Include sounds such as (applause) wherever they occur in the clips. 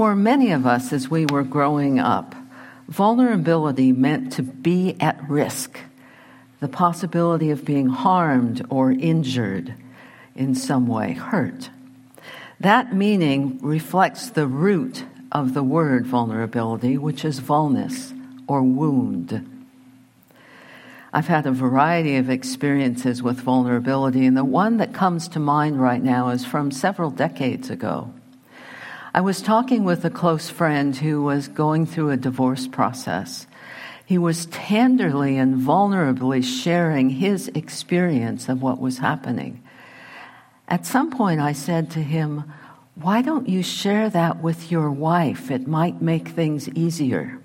For many of us, as we were growing up, vulnerability meant to be at risk, the possibility of being harmed or injured in some way, hurt. That meaning reflects the root of the word vulnerability, which is vulnus or wound. I've had a variety of experiences with vulnerability, and the one that comes to mind right now is from several decades ago. I was talking with a close friend who was going through a divorce process. He was tenderly and vulnerably sharing his experience of what was happening. At some point, I said to him, Why don't you share that with your wife? It might make things easier.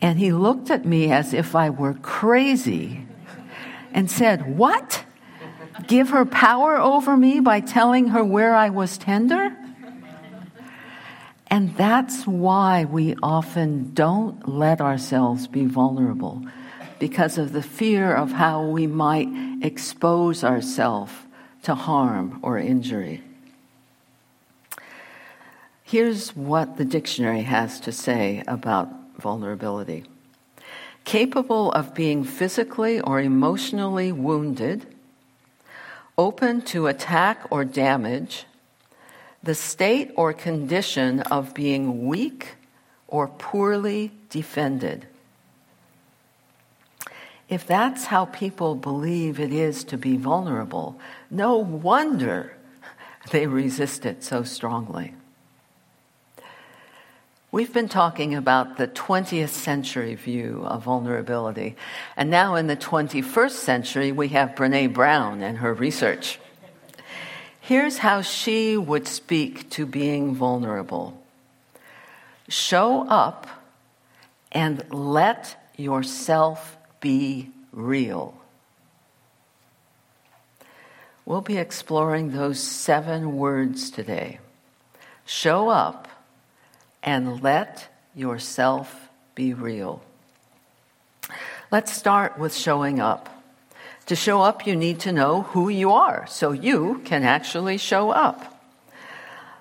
And he looked at me as if I were crazy and said, What? Give her power over me by telling her where I was tender? And that's why we often don't let ourselves be vulnerable because of the fear of how we might expose ourselves to harm or injury. Here's what the dictionary has to say about vulnerability capable of being physically or emotionally wounded, open to attack or damage the state or condition of being weak or poorly defended. If that's how people believe it is to be vulnerable, no wonder they resist it so strongly. We've been talking about the 20th century view of vulnerability, and now in the 21st century, we have Brene Brown and her research. Here's how she would speak to being vulnerable show up and let yourself be real. We'll be exploring those seven words today. Show up and let yourself be real. Let's start with showing up. To show up, you need to know who you are so you can actually show up.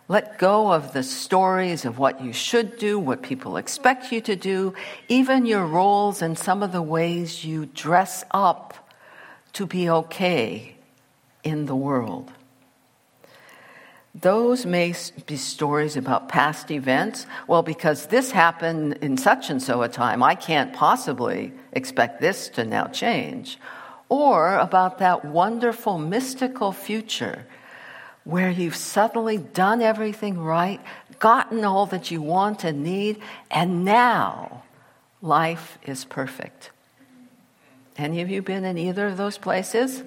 Let go of the stories of what you should do, what people expect you to do, even your roles and some of the ways you dress up to be okay in the world. Those may be stories about past events. Well, because this happened in such and so a time, I can't possibly expect this to now change or about that wonderful mystical future where you've suddenly done everything right, gotten all that you want and need, and now life is perfect. Any of you been in either of those places?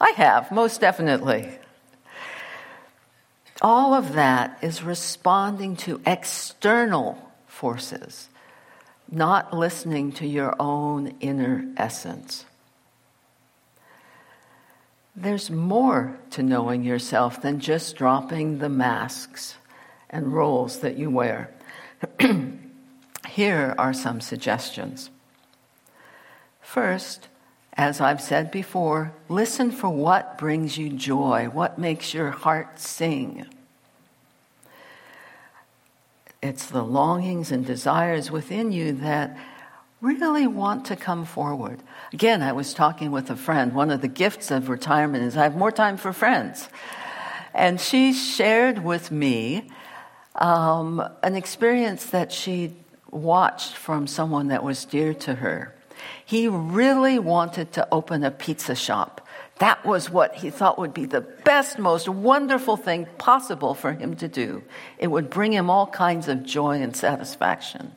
I have, most definitely. All of that is responding to external forces, not listening to your own inner essence. There's more to knowing yourself than just dropping the masks and roles that you wear. (clears throat) Here are some suggestions. First, as I've said before, listen for what brings you joy, what makes your heart sing. It's the longings and desires within you that really want to come forward. Again, I was talking with a friend. One of the gifts of retirement is I have more time for friends. And she shared with me um, an experience that she watched from someone that was dear to her. He really wanted to open a pizza shop. That was what he thought would be the best, most wonderful thing possible for him to do. It would bring him all kinds of joy and satisfaction.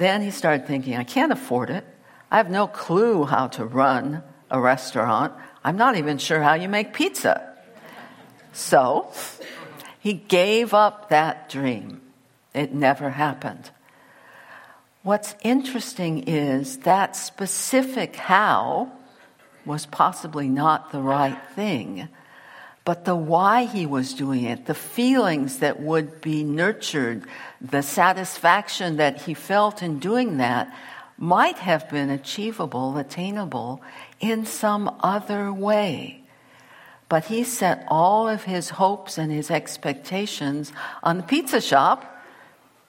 Then he started thinking, I can't afford it. I have no clue how to run a restaurant. I'm not even sure how you make pizza. So he gave up that dream. It never happened. What's interesting is that specific how was possibly not the right thing but the why he was doing it, the feelings that would be nurtured, the satisfaction that he felt in doing that might have been achievable, attainable in some other way. But he set all of his hopes and his expectations on the pizza shop,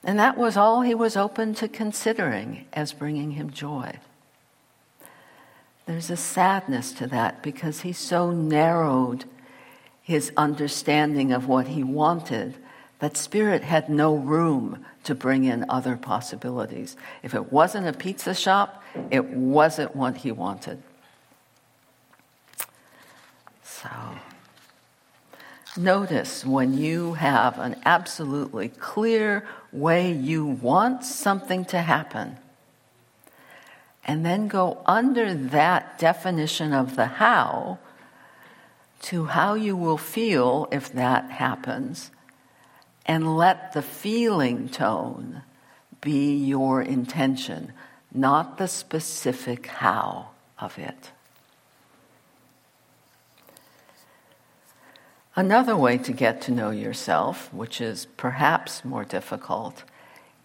and that was all he was open to considering as bringing him joy. There's a sadness to that because he so narrowed his understanding of what he wanted that spirit had no room to bring in other possibilities. If it wasn't a pizza shop, it wasn't what he wanted. So, notice when you have an absolutely clear way you want something to happen, and then go under that definition of the how to how you will feel if that happens and let the feeling tone be your intention, not the specific how of it. Another way to get to know yourself, which is perhaps more difficult,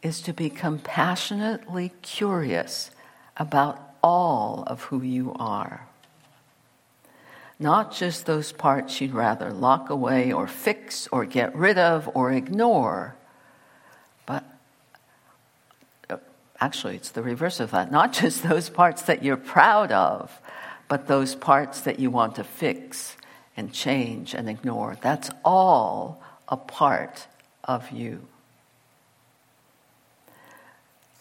is to be compassionately curious about all of who you are not just those parts you'd rather lock away or fix or get rid of or ignore, but uh, actually, it's the reverse of that. Not just those parts that you're proud of, but those parts that you want to fix and change and ignore. That's all a part of you.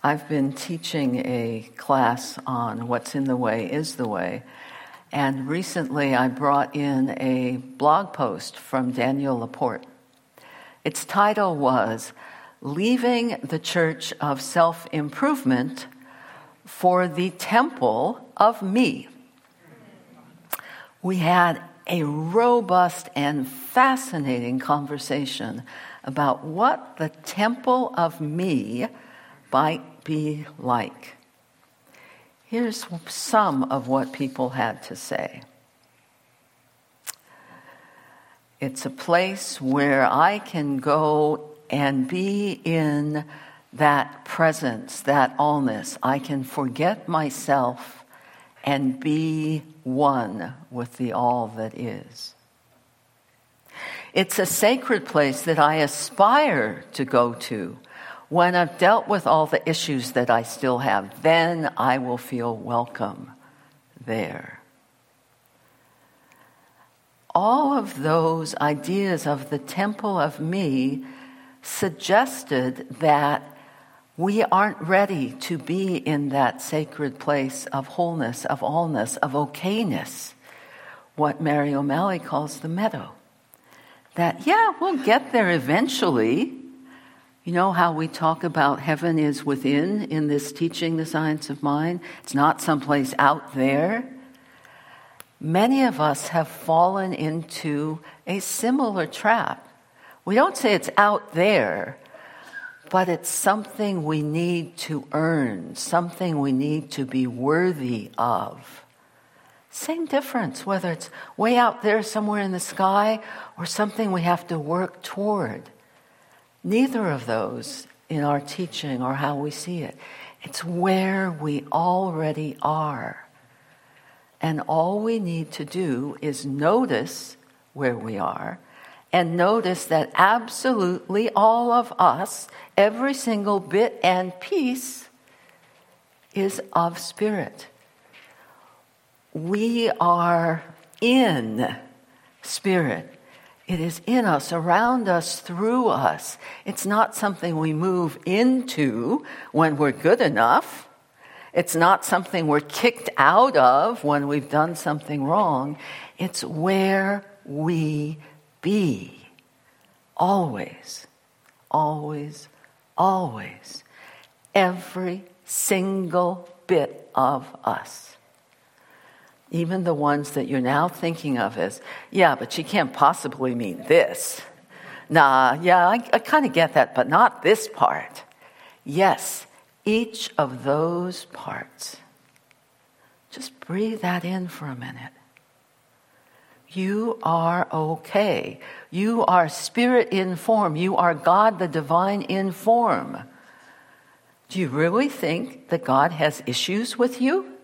I've been teaching a class on what's in the way is the way. And recently I brought in a blog post from Danielle Laporte. Its title was Leaving the Church of Self Improvement for the Temple of Me. We had a robust and fascinating conversation about what the temple of me might be like. Here's some of what people had to say. It's a place where I can go and be in that presence, that allness. I can forget myself and be one with the all that is. It's a sacred place that I aspire to go to when I've dealt with all the issues that I still have, then I will feel welcome there. All of those ideas of the temple of me suggested that we aren't ready to be in that sacred place of wholeness, of allness, of okayness, what Mary O'Malley calls the meadow. That, yeah, we'll get there eventually you know how we talk about heaven is within in this teaching, the science of mind? It's not someplace out there. Many of us have fallen into a similar trap. We don't say it's out there, but it's something we need to earn, something we need to be worthy of. Same difference, whether it's way out there somewhere in the sky or something we have to work toward. Neither of those in our teaching or how we see it. It's where we already are. And all we need to do is notice where we are and notice that absolutely all of us, every single bit and piece, is of spirit. We are in spirit. It is in us, around us, through us. It's not something we move into when we're good enough. It's not something we're kicked out of when we've done something wrong. It's where we be. Always, always, always. Every single bit of us even the ones that you're now thinking of as, yeah, but she can't possibly mean this. Nah, yeah, I, I kind of get that, but not this part. Yes, each of those parts. Just breathe that in for a minute. You are okay. You are spirit in form. You are God, the divine in form. Do you really think that God has issues with you?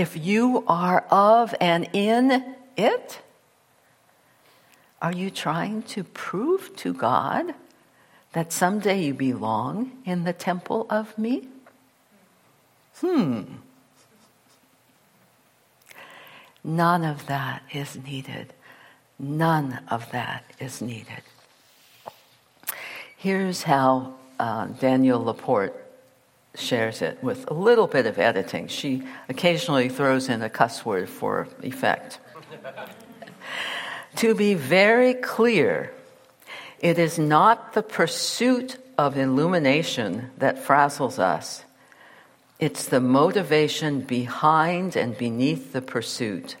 If you are of and in it, Are you trying to prove to God that someday you belong in the temple of me? Hmm. None of that is needed. None of that is needed. Here's how uh, Danielle Laporte shares it with a little bit of editing. She occasionally throws in a cuss word for effect. to be very clear, it is not the pursuit of illumination that frazzles us. It's the motivation behind and beneath the pursuit.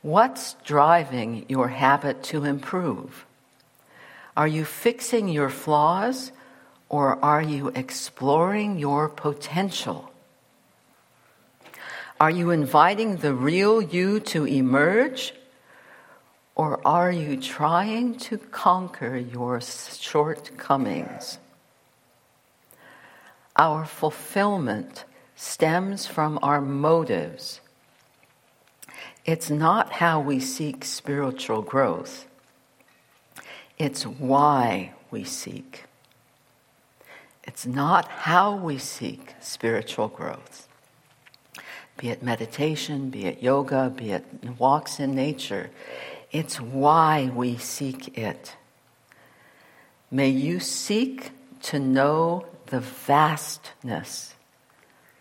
What's driving your habit to improve? Are you fixing your flaws or are you exploring your potential? Are you inviting the real you to emerge? Or are you trying to conquer your shortcomings? Our fulfillment stems from our motives. It's not how we seek spiritual growth, it's why we seek. It's not how we seek spiritual growth. Be it meditation, be it yoga, be it walks in nature. It's why we seek it. May you seek to know the vastness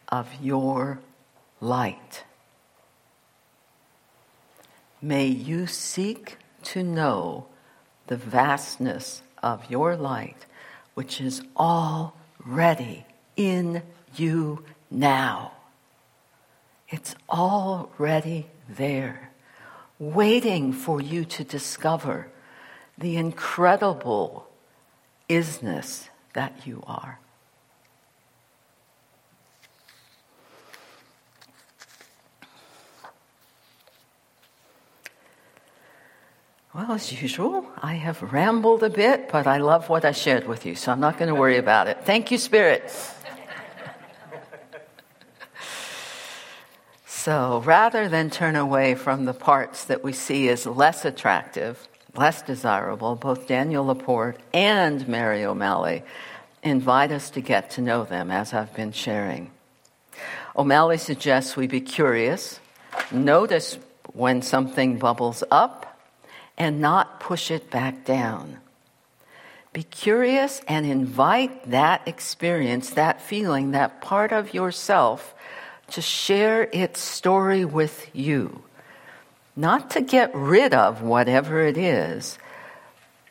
of your light. May you seek to know the vastness of your light which is already in you now. It's already there, waiting for you to discover the incredible isness that you are. Well, as usual, I have rambled a bit, but I love what I shared with you, so I'm not going to worry about it. Thank you, Spirit. so rather than turn away from the parts that we see as less attractive, less desirable, both Danielle Laporte and Mary O'Malley invite us to get to know them as I've been sharing. O'Malley suggests we be curious, notice when something bubbles up and not push it back down. Be curious and invite that experience, that feeling, that part of yourself to share its story with you. Not to get rid of whatever it is,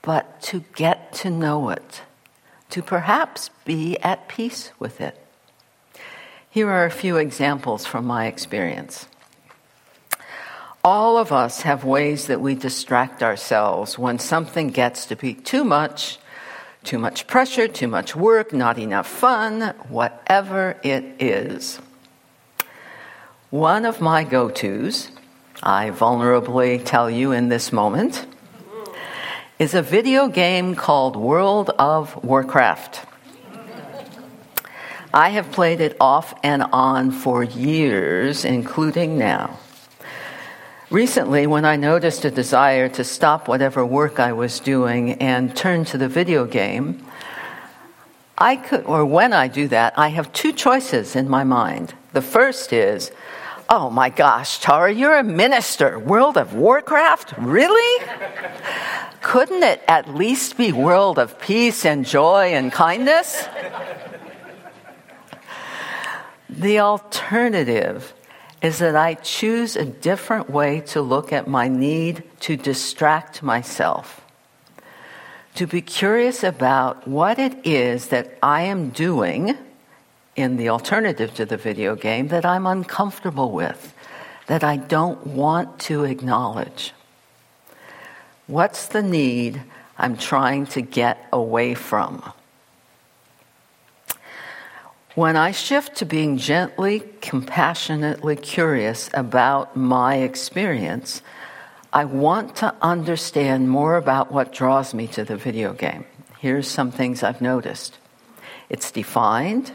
but to get to know it, to perhaps be at peace with it. Here are a few examples from my experience. All of us have ways that we distract ourselves when something gets to be too much, too much pressure, too much work, not enough fun, whatever it is. One of my go tos, I vulnerably tell you in this moment, is a video game called World of Warcraft. I have played it off and on for years, including now. Recently, when I noticed a desire to stop whatever work I was doing and turn to the video game, I could, or when I do that, I have two choices in my mind. The first is, oh my gosh, Tara, you're a minister. World of Warcraft? Really? Couldn't it at least be world of peace and joy and kindness? The alternative is that I choose a different way to look at my need to distract myself, to be curious about what it is that I am doing in the alternative to the video game that I'm uncomfortable with, that I don't want to acknowledge. What's the need I'm trying to get away from? When I shift to being gently, compassionately curious about my experience, I want to understand more about what draws me to the video game. Here's some things I've noticed it's defined,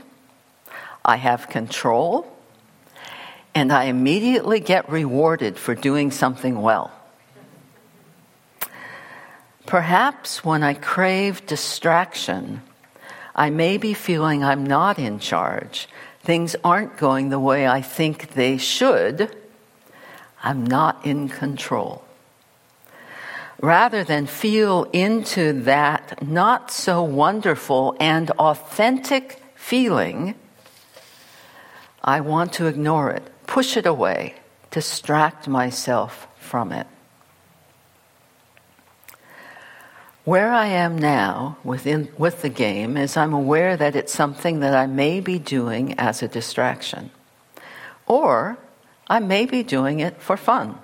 I have control, and I immediately get rewarded for doing something well. Perhaps when I crave distraction, I may be feeling I'm not in charge. Things aren't going the way I think they should. I'm not in control. Rather than feel into that not so wonderful and authentic feeling, I want to ignore it, push it away, distract myself from it. Where I am now within, with the game is I'm aware that it's something that I may be doing as a distraction. Or I may be doing it for fun.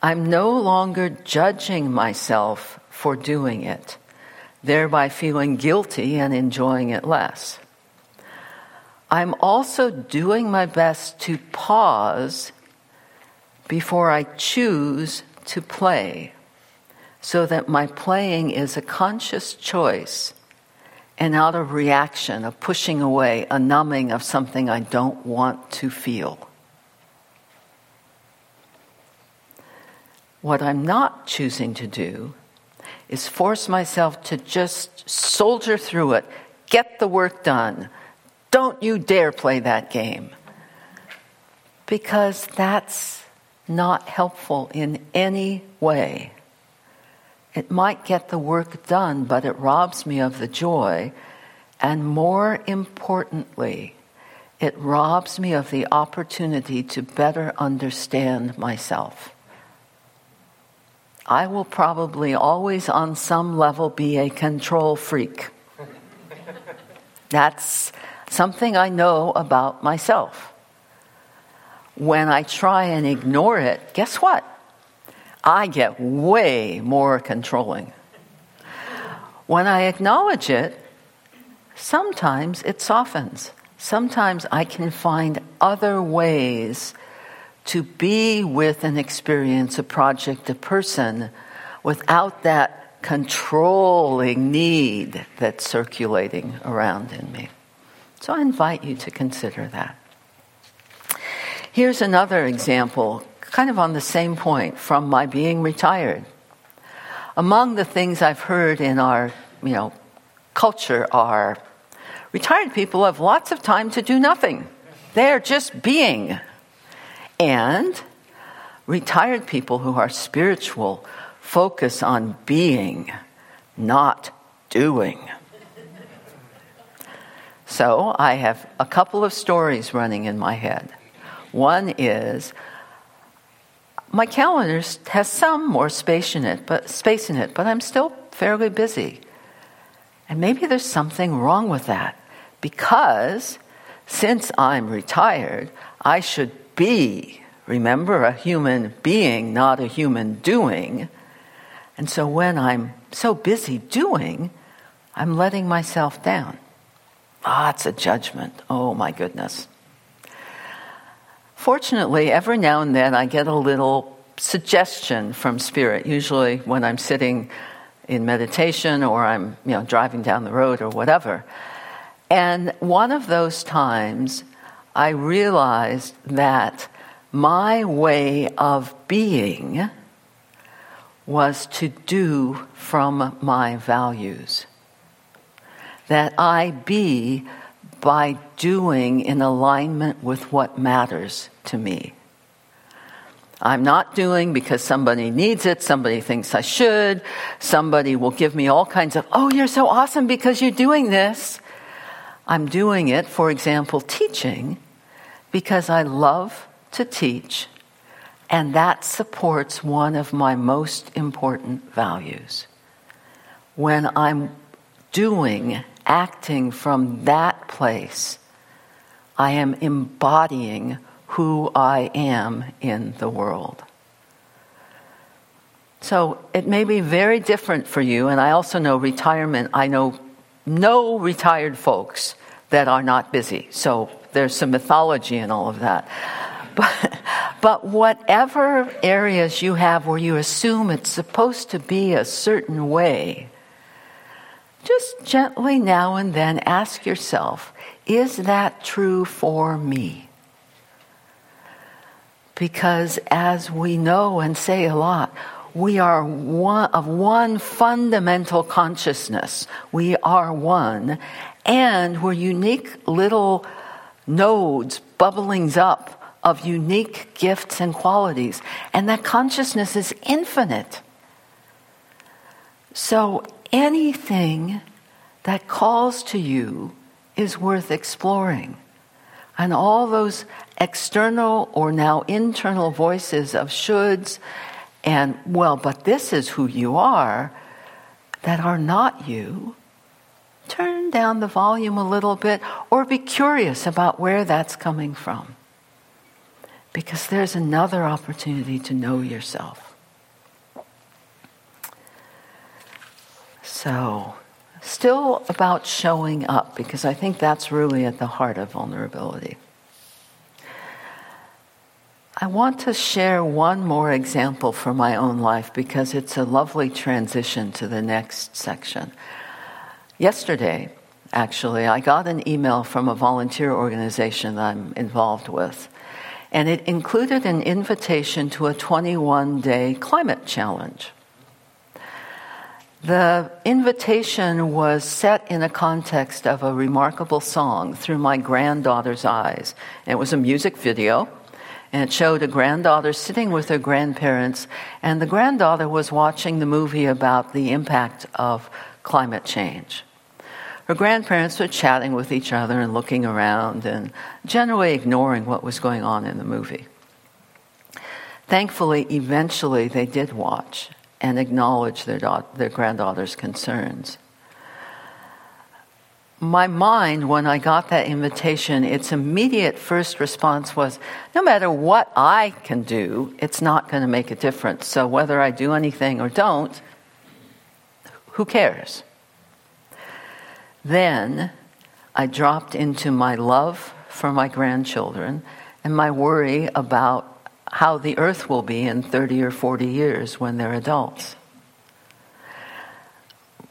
I'm no longer judging myself for doing it, thereby feeling guilty and enjoying it less. I'm also doing my best to pause before I choose to play so that my playing is a conscious choice and out of reaction of pushing away, a numbing of something I don't want to feel. What I'm not choosing to do is force myself to just soldier through it, get the work done. Don't you dare play that game. Because that's not helpful in any way. It might get the work done, but it robs me of the joy. And more importantly, it robs me of the opportunity to better understand myself. I will probably always, on some level, be a control freak. (laughs) That's something I know about myself. When I try and ignore it, guess what? I get way more controlling. When I acknowledge it, sometimes it softens. Sometimes I can find other ways to be with an experience a project, a person, without that controlling need that's circulating around in me. So I invite you to consider that. Here's another example kind of on the same point from my being retired. Among the things I've heard in our, you know, culture are retired people have lots of time to do nothing. They're just being. And retired people who are spiritual focus on being, not doing. So I have a couple of stories running in my head. One is my calendar has some more space in it, but space in it, but I'm still fairly busy. And maybe there's something wrong with that because since I'm retired, I should be, remember, a human being, not a human doing. And so when I'm so busy doing, I'm letting myself down. Ah, it's a judgment. Oh my goodness. Fortunately, every now and then I get a little suggestion from Spirit, usually when I'm sitting in meditation or I'm you know, driving down the road or whatever. And one of those times, I realized that my way of being was to do from my values. That I be by doing in alignment with what matters to me. I'm not doing because somebody needs it, somebody thinks I should, somebody will give me all kinds of, oh, you're so awesome because you're doing this. I'm doing it, for example, teaching, because I love to teach, and that supports one of my most important values. When I'm doing acting from that place, I am embodying who I am in the world. So it may be very different for you, and I also know retirement, I know no retired folks that are not busy. So there's some mythology in all of that. But, but whatever areas you have where you assume it's supposed to be a certain way, just gently now and then ask yourself, is that true for me? Because as we know and say a lot, we are one of one fundamental consciousness. We are one, and we're unique little nodes, bubblings up of unique gifts and qualities. And that consciousness is infinite. So anything that calls to you is worth exploring. And all those external or now internal voices of shoulds and, well, but this is who you are, that are not you, turn down the volume a little bit or be curious about where that's coming from. Because there's another opportunity to know yourself. So, still about showing up, because I think that's really at the heart of vulnerability. I want to share one more example from my own life because it's a lovely transition to the next section. Yesterday, actually, I got an email from a volunteer organization that I'm involved with, and it included an invitation to a 21 day climate challenge. The invitation was set in a context of a remarkable song, Through My Granddaughter's Eyes. It was a music video and it showed a granddaughter sitting with her grandparents, and the granddaughter was watching the movie about the impact of climate change. Her grandparents were chatting with each other and looking around and generally ignoring what was going on in the movie. Thankfully, eventually they did watch and acknowledge their, da- their granddaughter's concerns my mind, when I got that invitation, its immediate first response was no matter what I can do, it's not going to make a difference. So whether I do anything or don't, who cares? Then I dropped into my love for my grandchildren and my worry about how the earth will be in 30 or 40 years when they're adults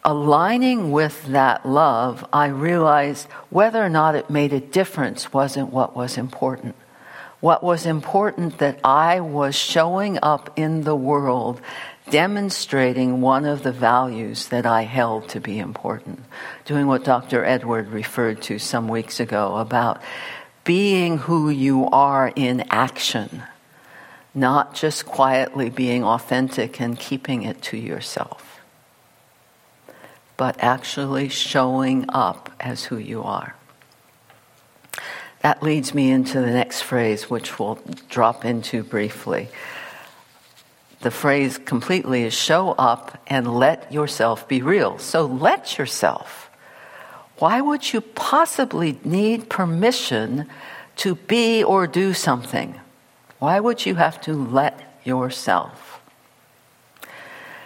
aligning with that love, I realized whether or not it made a difference wasn't what was important. What was important that I was showing up in the world demonstrating one of the values that I held to be important. Doing what Dr. Edward referred to some weeks ago about being who you are in action, not just quietly being authentic and keeping it to yourself but actually showing up as who you are. That leads me into the next phrase, which we'll drop into briefly. The phrase completely is show up and let yourself be real. So let yourself. Why would you possibly need permission to be or do something? Why would you have to let yourself?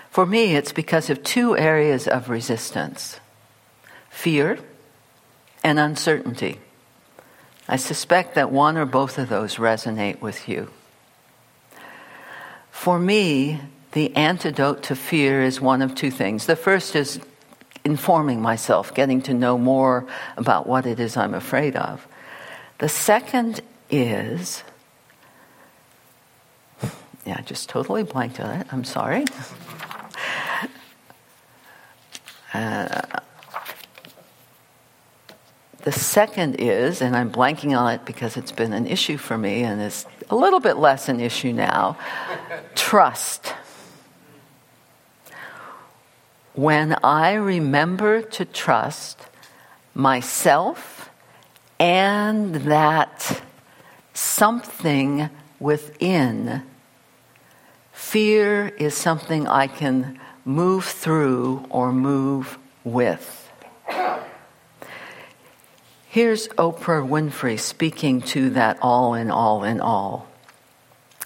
For me, it's because of two areas of resistance fear and uncertainty. I suspect that one or both of those resonate with you. For me, the antidote to fear is one of two things. The first is informing myself, getting to know more about what it is I'm afraid of. The second is, yeah, I just totally blanked on it. I'm sorry. Uh, the second is, and I'm blanking on it because it's been an issue for me and is a little bit less an issue now trust. When I remember to trust myself and that something within, fear is something I can move through or move with. Here's Oprah Winfrey speaking to that all in all in all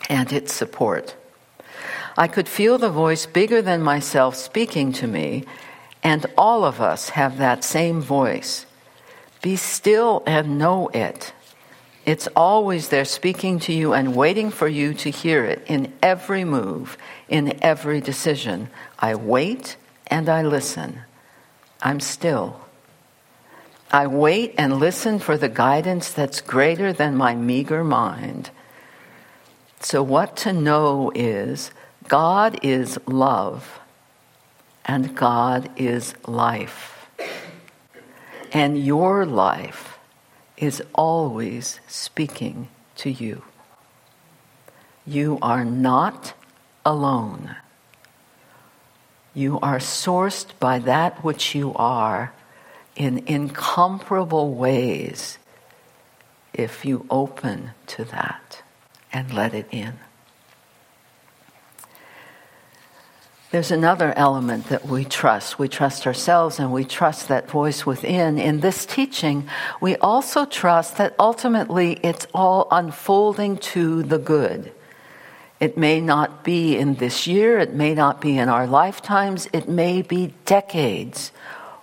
and its support. I could feel the voice bigger than myself speaking to me, and all of us have that same voice. Be still and know it. It's always there speaking to you and waiting for you to hear it in every move, in every decision. I wait and I listen. I'm still. I wait and listen for the guidance that's greater than my meager mind. So, what to know is God is love and God is life. And your life is always speaking to you. You are not alone. You are sourced by that which you are in incomparable ways if you open to that and let it in. There's another element that we trust. We trust ourselves and we trust that voice within. In this teaching, we also trust that ultimately it's all unfolding to the good. It may not be in this year, it may not be in our lifetimes, it may be decades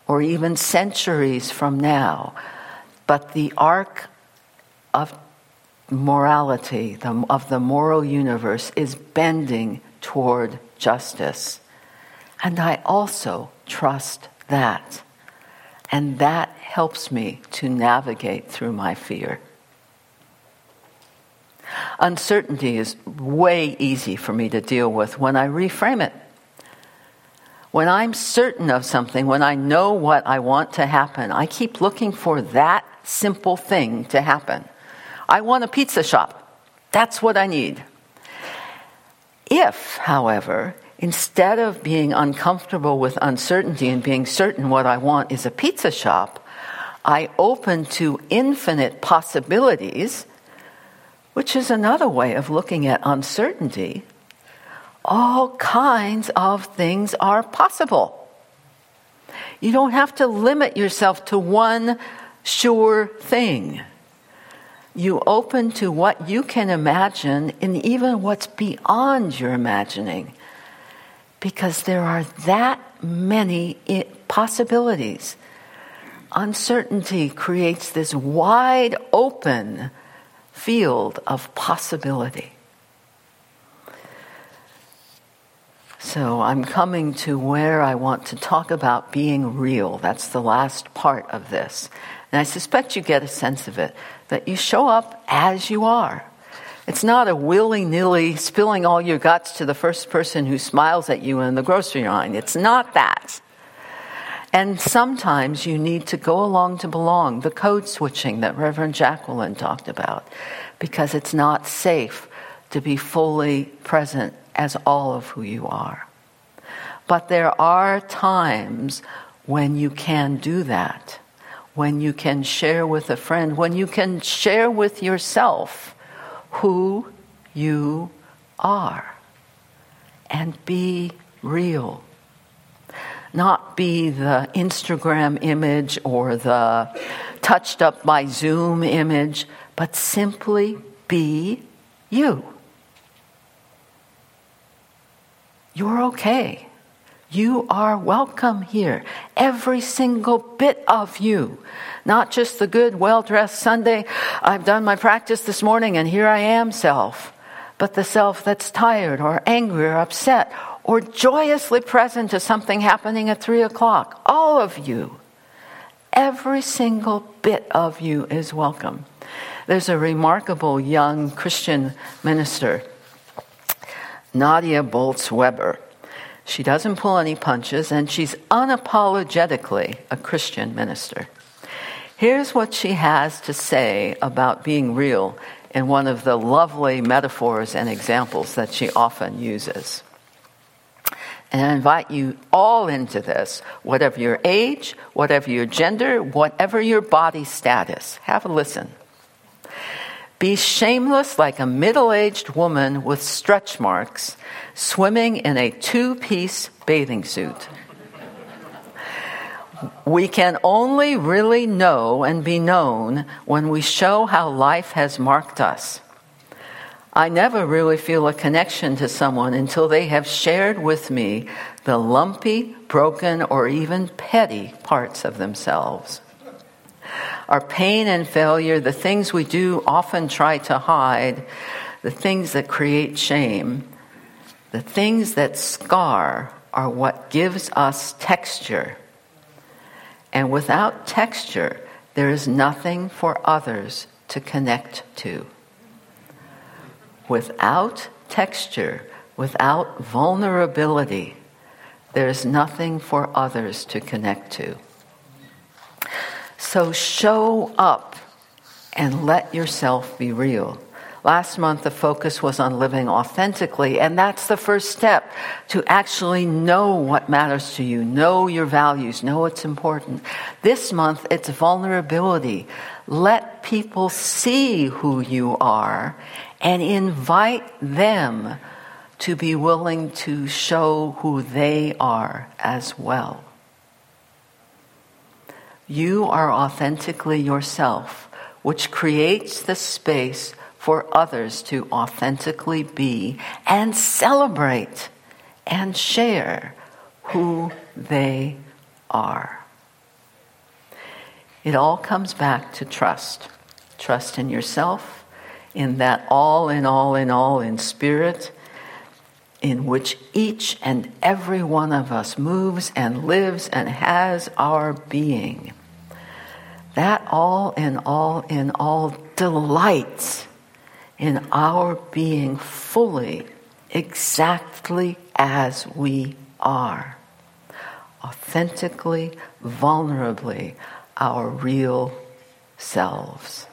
or even centuries from now. But the arc of morality, of the moral universe, is bending toward justice. And I also trust that. And that helps me to navigate through my fear. Uncertainty is way easy for me to deal with when I reframe it. When I'm certain of something, when I know what I want to happen, I keep looking for that simple thing to happen. I want a pizza shop. That's what I need. If, however, instead of being uncomfortable with uncertainty and being certain what I want is a pizza shop, I open to infinite possibilities, which is another way of looking at uncertainty, all kinds of things are possible. You don't have to limit yourself to one sure thing. You open to what you can imagine and even what's beyond your imagining. Because there are that many possibilities. Uncertainty creates this wide open field of possibility. So I'm coming to where I want to talk about being real. That's the last part of this. And I suspect you get a sense of it that you show up as you are. It's not a willy nilly spilling all your guts to the first person who smiles at you in the grocery line. It's not that. And sometimes you need to go along to belong, the code switching that Reverend Jacqueline talked about, because it's not safe to be fully present as all of who you are. But there are times when you can do that, when you can share with a friend, when you can share with yourself who you are and be real. Not be the Instagram image or the touched up by Zoom image, but simply be you. You're okay. You are welcome here. Every single bit of you. Not just the good, well dressed Sunday, I've done my practice this morning and here I am self, but the self that's tired or angry or upset or joyously present to something happening at three o'clock. All of you. Every single bit of you is welcome. There's a remarkable young Christian minister Nadia Bolz Weber. She doesn't pull any punches, and she's unapologetically a Christian minister. Here's what she has to say about being real in one of the lovely metaphors and examples that she often uses. And I invite you all into this, whatever your age, whatever your gender, whatever your body status. Have a listen. Be shameless like a middle aged woman with stretch marks swimming in a two piece bathing suit. We can only really know and be known when we show how life has marked us. I never really feel a connection to someone until they have shared with me the lumpy, broken, or even petty parts of themselves. Our pain and failure, the things we do often try to hide, the things that create shame, the things that scar are what gives us texture. And without texture, there is nothing for others to connect to. Without texture, Without vulnerability, there's nothing for others to connect to. So show up and let yourself be real. Last month, the focus was on living authentically, and that's the first step to actually know what matters to you, know your values, know what's important. This month, it's vulnerability. Let people see who you are and invite them to be willing to show who they are as well. You are authentically yourself, which creates the space for others to authentically be and celebrate and share who they are. It all comes back to trust trust in yourself, in that all in all in all in spirit, in which each and every one of us moves and lives and has our being. That all in all in all delights in our being fully, exactly as we are, authentically, vulnerably, our real selves.